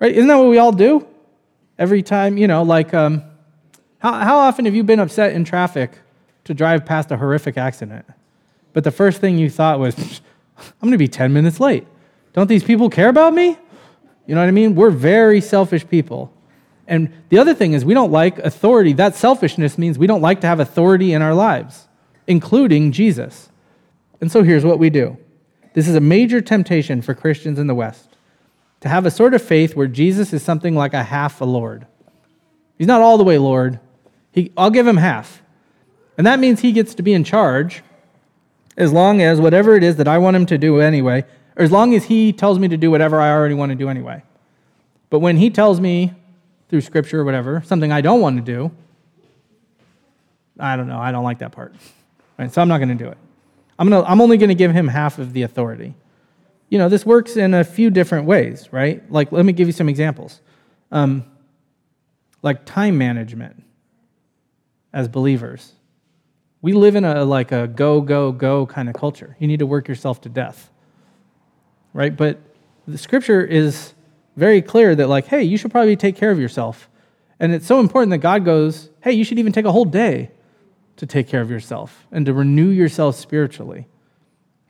Right? Isn't that what we all do? Every time, you know, like, um, how, how often have you been upset in traffic to drive past a horrific accident? But the first thing you thought was, I'm going to be 10 minutes late. Don't these people care about me? You know what I mean? We're very selfish people. And the other thing is, we don't like authority. That selfishness means we don't like to have authority in our lives, including Jesus. And so here's what we do this is a major temptation for Christians in the West to have a sort of faith where Jesus is something like a half a Lord. He's not all the way Lord, he, I'll give him half. And that means he gets to be in charge as long as whatever it is that I want him to do anyway, or as long as he tells me to do whatever I already want to do anyway. But when he tells me through scripture or whatever, something I don't want to do, I don't know, I don't like that part. Right? So I'm not going to do it. I'm, gonna, I'm only going to give him half of the authority. You know, this works in a few different ways, right? Like, let me give you some examples. Um, like time management as believers. We live in a like a go, go, go kind of culture. You need to work yourself to death. Right? But the scripture is very clear that, like, hey, you should probably take care of yourself. And it's so important that God goes, hey, you should even take a whole day to take care of yourself and to renew yourself spiritually.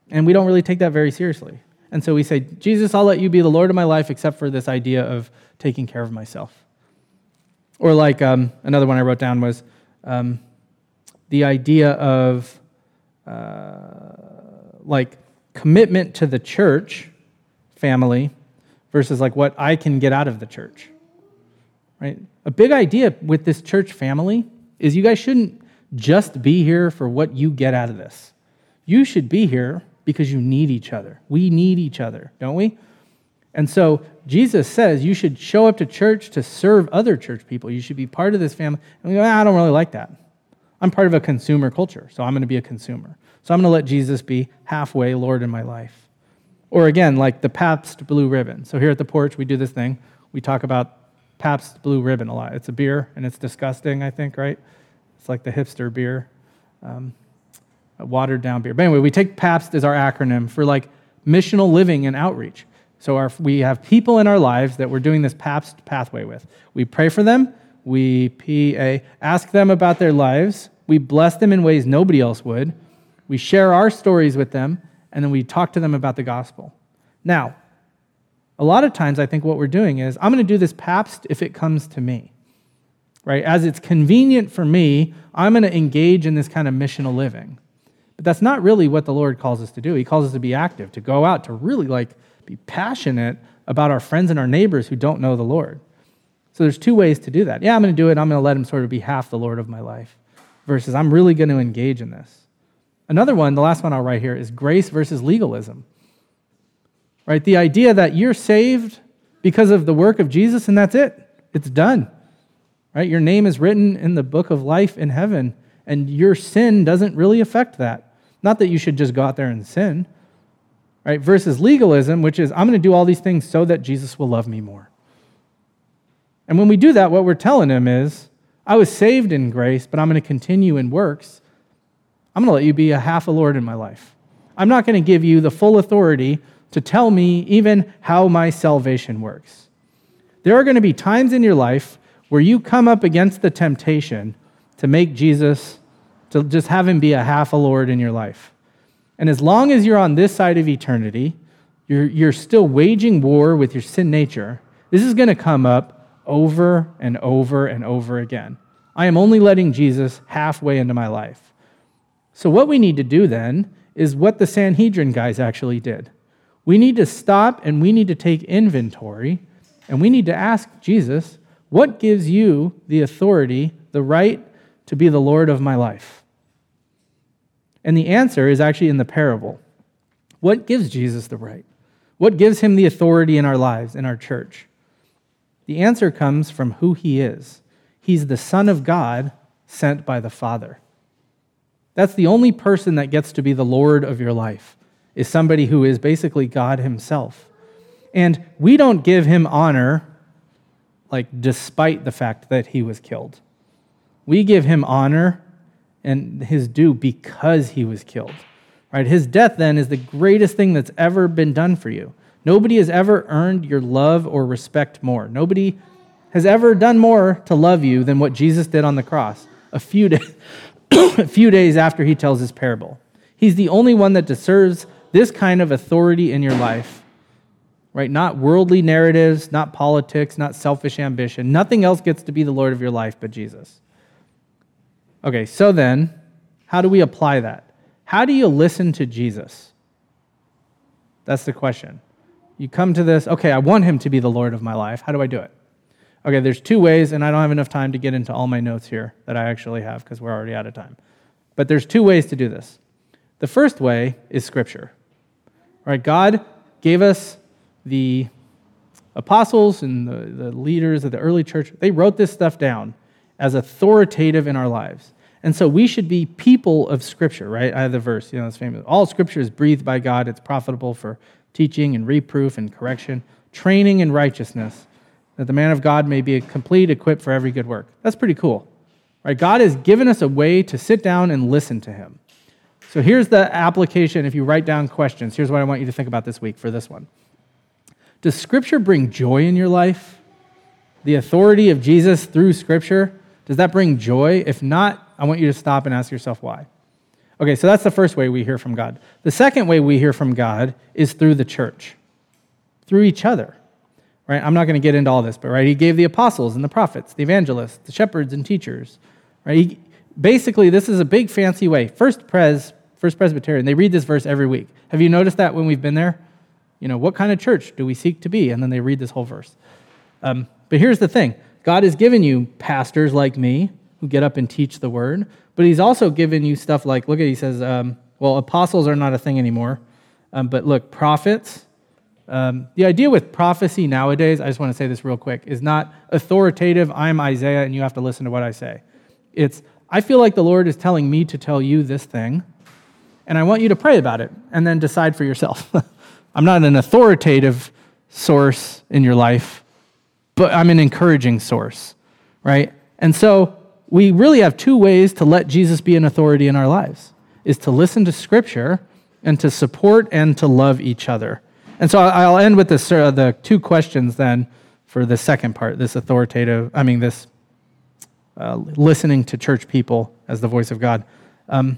And we don't really take that very seriously. And so we say, Jesus, I'll let you be the Lord of my life, except for this idea of taking care of myself. Or like um, another one I wrote down was um, the idea of uh, like commitment to the church family versus like what I can get out of the church. Right? A big idea with this church family is you guys shouldn't just be here for what you get out of this. You should be here because you need each other. We need each other, don't we? And so Jesus says you should show up to church to serve other church people. You should be part of this family. And we go, ah, I don't really like that. I'm part of a consumer culture, so I'm going to be a consumer. So I'm going to let Jesus be halfway Lord in my life. Or again, like the Pabst Blue Ribbon. So here at the porch, we do this thing. We talk about Pabst Blue Ribbon a lot. It's a beer, and it's disgusting, I think, right? It's like the hipster beer, um, watered down beer. But anyway, we take Pabst as our acronym for like missional living and outreach. So our, we have people in our lives that we're doing this Pabst pathway with. We pray for them, we PA, ask them about their lives, we bless them in ways nobody else would, we share our stories with them, and then we talk to them about the gospel. Now, a lot of times I think what we're doing is I'm going to do this Pabst if it comes to me right? As it's convenient for me, I'm going to engage in this kind of missional living. But that's not really what the Lord calls us to do. He calls us to be active, to go out, to really like be passionate about our friends and our neighbors who don't know the Lord. So there's two ways to do that. Yeah, I'm going to do it. I'm going to let him sort of be half the Lord of my life versus I'm really going to engage in this. Another one, the last one I'll write here is grace versus legalism. Right? The idea that you're saved because of the work of Jesus and that's it. It's done right? Your name is written in the book of life in heaven, and your sin doesn't really affect that. Not that you should just go out there and sin, right? Versus legalism, which is, I'm going to do all these things so that Jesus will love me more. And when we do that, what we're telling him is, I was saved in grace, but I'm going to continue in works. I'm going to let you be a half a Lord in my life. I'm not going to give you the full authority to tell me even how my salvation works. There are going to be times in your life where you come up against the temptation to make Jesus, to just have him be a half a Lord in your life. And as long as you're on this side of eternity, you're, you're still waging war with your sin nature. This is going to come up over and over and over again. I am only letting Jesus halfway into my life. So, what we need to do then is what the Sanhedrin guys actually did. We need to stop and we need to take inventory and we need to ask Jesus, what gives you the authority, the right to be the Lord of my life? And the answer is actually in the parable. What gives Jesus the right? What gives him the authority in our lives, in our church? The answer comes from who he is. He's the Son of God sent by the Father. That's the only person that gets to be the Lord of your life, is somebody who is basically God himself. And we don't give him honor like despite the fact that he was killed. We give him honor and his due because he was killed. Right? His death then is the greatest thing that's ever been done for you. Nobody has ever earned your love or respect more. Nobody has ever done more to love you than what Jesus did on the cross a few, days, <coughs> a few days after he tells his parable. He's the only one that deserves this kind of authority in your life right? Not worldly narratives, not politics, not selfish ambition. Nothing else gets to be the Lord of your life but Jesus. Okay, so then, how do we apply that? How do you listen to Jesus? That's the question. You come to this, okay, I want him to be the Lord of my life. How do I do it? Okay, there's two ways, and I don't have enough time to get into all my notes here that I actually have because we're already out of time. But there's two ways to do this. The first way is Scripture. Right? God gave us the apostles and the, the leaders of the early church, they wrote this stuff down as authoritative in our lives. And so we should be people of Scripture, right? I have the verse, you know, it's famous. All Scripture is breathed by God. It's profitable for teaching and reproof and correction, training in righteousness, that the man of God may be complete, equipped for every good work. That's pretty cool, right? God has given us a way to sit down and listen to Him. So here's the application. If you write down questions, here's what I want you to think about this week for this one. Does Scripture bring joy in your life? The authority of Jesus through Scripture, does that bring joy? If not, I want you to stop and ask yourself why. Okay, so that's the first way we hear from God. The second way we hear from God is through the church, through each other. Right? I'm not going to get into all this, but right, he gave the apostles and the prophets, the evangelists, the shepherds and teachers. Right? He, basically, this is a big fancy way. First Pres, First Presbyterian, they read this verse every week. Have you noticed that when we've been there? You know, what kind of church do we seek to be? And then they read this whole verse. Um, but here's the thing God has given you pastors like me who get up and teach the word, but He's also given you stuff like, look at, He says, um, well, apostles are not a thing anymore. Um, but look, prophets. Um, the idea with prophecy nowadays, I just want to say this real quick, is not authoritative, I'm Isaiah and you have to listen to what I say. It's, I feel like the Lord is telling me to tell you this thing, and I want you to pray about it and then decide for yourself. <laughs> I'm not an authoritative source in your life, but I'm an encouraging source, right? And so we really have two ways to let Jesus be an authority in our lives is to listen to scripture and to support and to love each other. And so I'll end with this, uh, the two questions then for the second part, this authoritative, I mean, this uh, listening to church people as the voice of God. Um,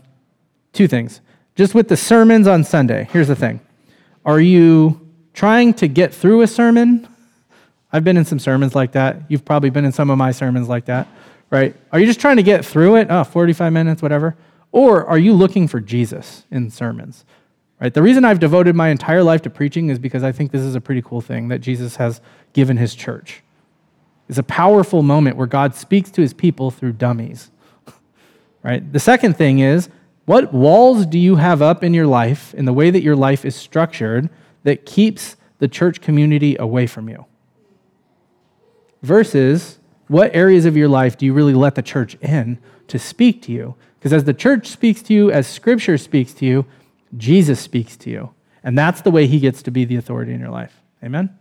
two things. Just with the sermons on Sunday, here's the thing Are you trying to get through a sermon? I've been in some sermons like that. You've probably been in some of my sermons like that, right? Are you just trying to get through it? Oh, 45 minutes, whatever. Or are you looking for Jesus in sermons? Right? The reason I've devoted my entire life to preaching is because I think this is a pretty cool thing that Jesus has given his church. It's a powerful moment where God speaks to his people through dummies. <laughs> Right? The second thing is, what walls do you have up in your life in the way that your life is structured that keeps the church community away from you? Versus what areas of your life do you really let the church in to speak to you? Because as the church speaks to you, as scripture speaks to you, Jesus speaks to you. And that's the way he gets to be the authority in your life. Amen?